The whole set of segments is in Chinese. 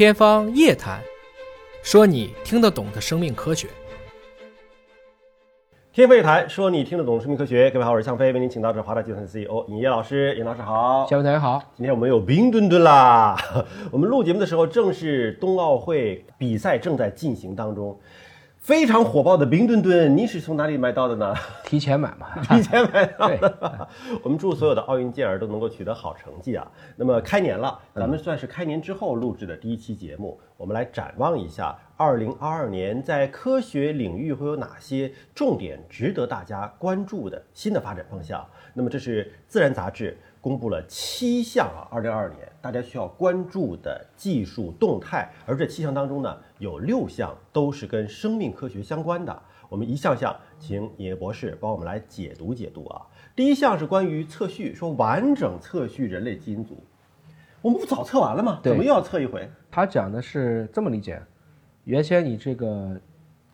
天方夜谭，说你听得懂的生命科学。天方夜谭，说你听得懂生命科学。各位好，我是向飞，为您请到是华大集团 CEO 尹烨老师。尹老师好，小飞同学好。今天我们有冰墩墩啦。我们录节目的时候，正是冬奥会比赛正在进行当中。非常火爆的冰墩墩，你是从哪里买到的呢？提前买嘛，提前买到的。我们祝所有的奥运健儿都能够取得好成绩啊！那么开年了，咱们算是开年之后录制的第一期节目，我们来展望一下二零二二年在科学领域会有哪些重点值得大家关注的新的发展方向。那么这是《自然》杂志。公布了七项啊，二零二二年大家需要关注的技术动态，而这七项当中呢，有六项都是跟生命科学相关的。我们一项项请野博士帮我们来解读解读啊。第一项是关于测序，说完整测序人类基因组，我们不早测完了吗？怎么又要测一回？他讲的是这么理解：原先你这个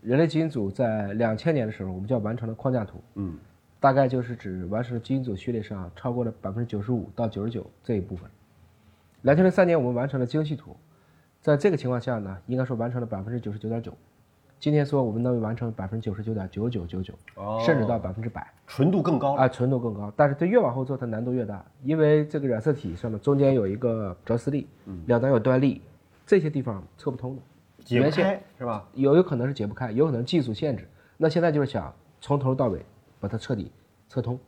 人类基因组在两千年的时候，我们叫完成了框架图，嗯。大概就是指完成了基因组序列上超过了百分之九十五到九十九这一部分。两千零三年我们完成了精细图，在这个情况下呢，应该说完成了百分之九十九点九。今天说我们能完成百分之九十九点九九九九，甚至到百分之百，纯度更高啊，纯度更高。但是它越往后做，它难度越大，因为这个染色体上面中间有一个着丝粒，两端有端粒，这些地方测不通的，解不开是吧？有有可能是解不开，有可能技术限制。那现在就是想从头到尾。把它彻底测通，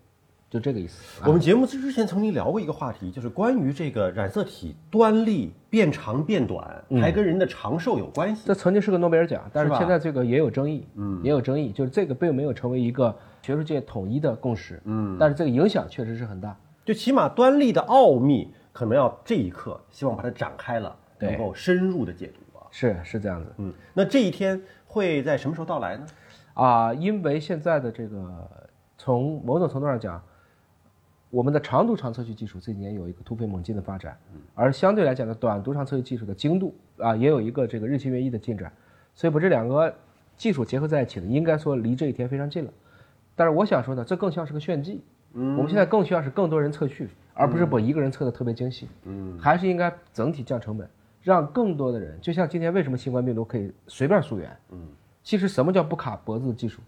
就这个意思。我们节目之前曾经聊过一个话题，就是关于这个染色体端粒变长变短，还跟人的长寿有关系。这曾经是个诺贝尔奖，但是现在这个也有争议，嗯，也有争议，就是这个并没有成为一个学术界统一的共识，嗯，但是这个影响确实是很大。就起码端粒的奥秘，可能要这一刻希望把它展开了，能够深入的解读啊。是是这样子，嗯，那这一天会在什么时候到来呢？啊，因为现在的这个，从某种程度上讲，我们的长度长测序技术这几年有一个突飞猛进的发展，而相对来讲的，短读长测序技术的精度啊，也有一个这个日新月异的进展，所以把这两个技术结合在一起呢，应该说离这一天非常近了。但是我想说呢，这更像是个炫技，嗯，我们现在更需要是更多人测序，而不是把一个人测的特别精细，嗯，还是应该整体降成本，让更多的人，就像今天为什么新冠病毒可以随便溯源，嗯。其实什么叫不卡脖子的技术？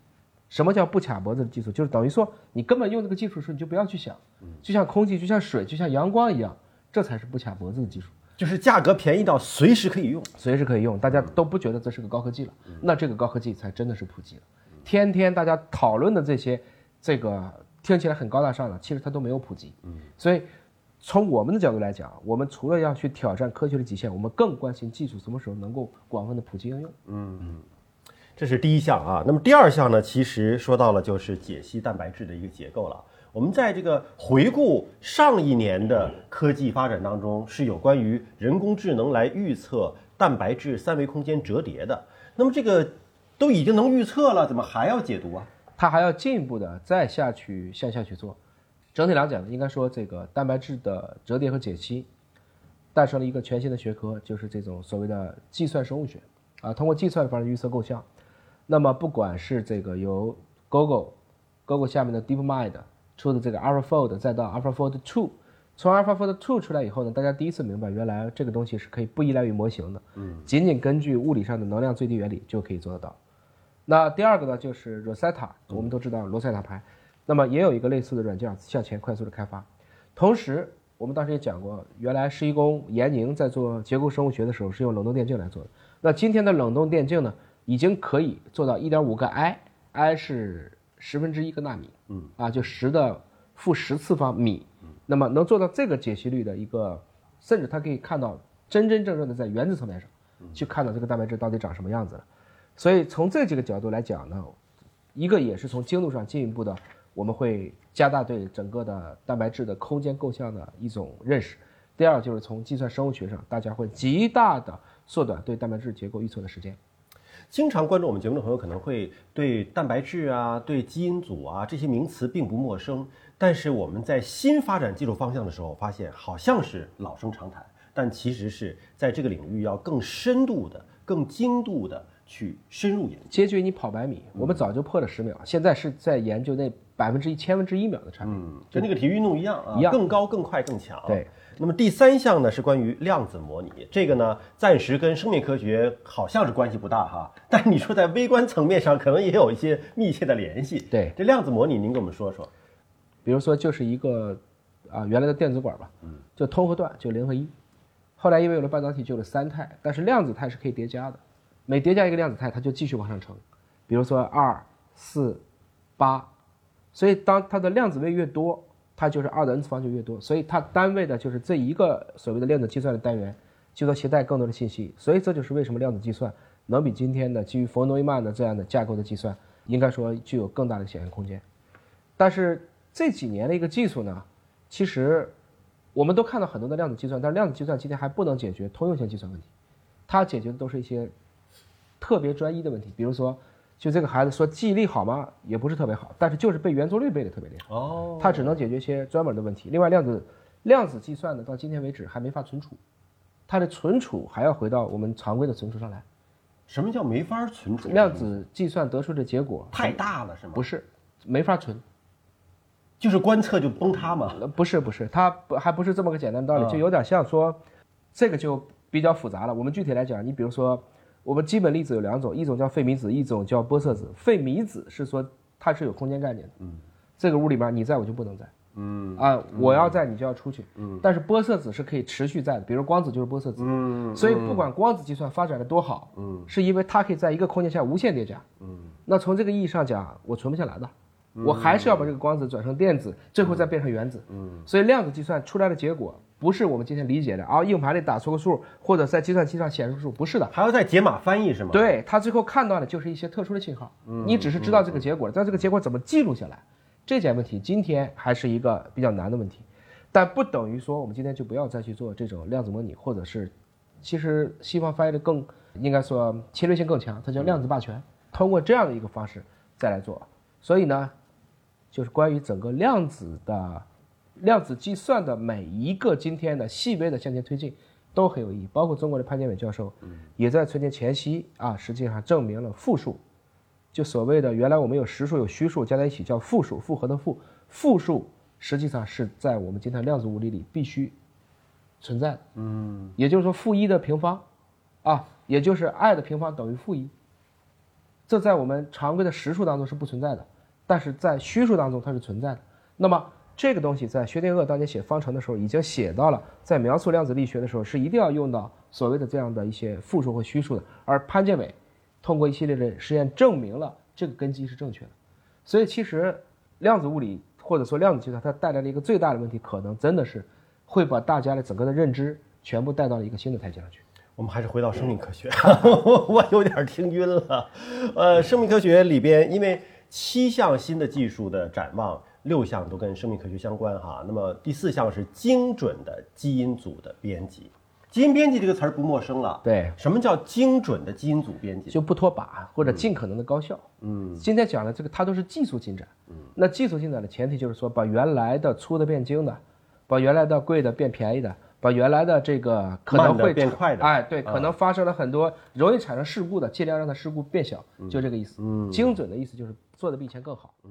什么叫不卡脖子的技术？就是等于说你根本用这个技术的时候，你就不要去想，就像空气，就像水，就像阳光一样，这才是不卡脖子的技术。就是价格便宜到随时可以用，随时可以用，大家都不觉得这是个高科技了，那这个高科技才真的是普及了。天天大家讨论的这些，这个听起来很高大上的，其实它都没有普及。嗯，所以从我们的角度来讲，我们除了要去挑战科学的极限，我们更关心技术什么时候能够广泛的普及应用。嗯嗯。这是第一项啊，那么第二项呢？其实说到了就是解析蛋白质的一个结构了。我们在这个回顾上一年的科技发展当中，是有关于人工智能来预测蛋白质三维空间折叠的。那么这个都已经能预测了，怎么还要解读啊？它还要进一步的再下去向下去做。整体来讲，应该说这个蛋白质的折叠和解析诞生了一个全新的学科，就是这种所谓的计算生物学啊，通过计算方式预测构象。那么，不管是这个由 Google，Google 下面的 DeepMind 出的这个 AlphaFold，再到 AlphaFold Two，从 AlphaFold Two 出来以后呢，大家第一次明白，原来这个东西是可以不依赖于模型的，嗯，仅仅根据物理上的能量最低原理就可以做得到。那第二个呢，就是 Rosetta，我们都知道罗塞塔牌，那么也有一个类似的软件向前快速的开发。同时，我们当时也讲过，原来施一公严宁在做结构生物学的时候是用冷冻电镜来做的。那今天的冷冻电镜呢？已经可以做到一点五个 i，i 是十分之一个纳米，嗯啊，就十的负十次方米，那么能做到这个解析率的一个，甚至它可以看到真真正正的在原子层面上，去看到这个蛋白质到底长什么样子了。所以从这几个角度来讲呢，一个也是从精度上进一步的，我们会加大对整个的蛋白质的空间构象的一种认识。第二就是从计算生物学上，大家会极大的缩短对蛋白质结构预测的时间。经常关注我们节目的朋友可能会对蛋白质啊、对基因组啊这些名词并不陌生，但是我们在新发展技术方向的时候，发现好像是老生常谈，但其实是在这个领域要更深度的、更精度的去深入研究。接近于你跑百米，我们早就破了十秒，现在是在研究那百分之一、千分之一秒的差别。嗯，跟那个体育运动一样啊，一样更高、更快、更强。对。那么第三项呢是关于量子模拟，这个呢暂时跟生命科学好像是关系不大哈，但你说在微观层面上可能也有一些密切的联系。对，这量子模拟您给我们说说。比如说就是一个啊原来的电子管吧，嗯，就通和断就零和一，后来因为有了半导体就有了三态，但是量子态是可以叠加的，每叠加一个量子态它就继续往上乘，比如说二四八，所以当它的量子位越多。它就是二的 n 次方就越多，所以它单位的就是这一个所谓的量子计算的单元，就能携带更多的信息。所以这就是为什么量子计算能比今天的基于弗诺伊曼的这样的架构的计算，应该说具有更大的显现空间。但是这几年的一个技术呢，其实我们都看到很多的量子计算，但是量子计算今天还不能解决通用性计算问题，它解决的都是一些特别专一的问题，比如说。就这个孩子说记忆力好吗？也不是特别好，但是就是背圆周率背的特别厉害。哦，他只能解决一些专门的问题。另外，量子量子计算呢，到今天为止还没法存储，它的存储还要回到我们常规的存储上来。什么叫没法存储？量子计算得出的结果太大了，是吗？不是，没法存，就是观测就崩塌嘛？不是，不是，它不还不是这么个简单道理，就有点像说，这个就比较复杂了。我们具体来讲，你比如说。我们基本粒子有两种，一种叫费米子，一种叫玻色子。费米子是说它是有空间概念的，嗯，这个屋里面你在我就不能在，嗯啊，我要在你就要出去，嗯。但是玻色子是可以持续在的，比如光子就是玻色子，嗯。所以不管光子计算发展的多好，嗯，是因为它可以在一个空间下无限叠加，嗯。那从这个意义上讲，我存不下来的，我还是要把这个光子转成电子，最后再变成原子，嗯。所以量子计算出来的结果。不是我们今天理解的啊，硬盘里打出个数，或者在计算机上显示数，不是的，还要再解码翻译是吗？对，他最后看到的就是一些特殊的信号，嗯你只是知道这个结果，但这个结果怎么记录下来，这件问题今天还是一个比较难的问题，但不等于说我们今天就不要再去做这种量子模拟，或者是，其实西方翻译的更应该说侵略性更强，它叫量子霸权，通过这样的一个方式再来做，所以呢，就是关于整个量子的。量子计算的每一个今天的细微的向前推进，都很有意义。包括中国的潘建伟教授，也在春节前夕啊，实际上证明了负数，就所谓的原来我们有实数有虚数加在一起叫负数，复合的负，负数实际上是在我们今天量子物理里必须存在的。嗯，也就是说负一的平方，啊，也就是 i 的平方等于负一，这在我们常规的实数当中是不存在的，但是在虚数当中它是存在的。那么这个东西在薛定谔当年写方程的时候已经写到了，在描述量子力学的时候是一定要用到所谓的这样的一些复数和虚数的。而潘建伟通过一系列的实验证明了这个根基是正确的。所以其实量子物理或者说量子计算它带来了一个最大的问题，可能真的是会把大家的整个的认知全部带到了一个新的台阶上去。我们还是回到生命科学，我有点听晕了。呃，生命科学里边因为七项新的技术的展望。六项都跟生命科学相关哈，那么第四项是精准的基因组的编辑。基因编辑这个词儿不陌生了，对，什么叫精准的基因组编辑？就不脱靶或者尽可能的高效。嗯，今天讲的这个它都是技术进展。嗯，那技术进展的前提就是说，把原来的粗的变精的，把原来的贵的变便宜的，把原来的这个可能会变快的，哎，对，可能发生了很多容易产生事故的，尽量让它事故变小，就这个意思。嗯，精准的意思就是做的比以前更好。嗯。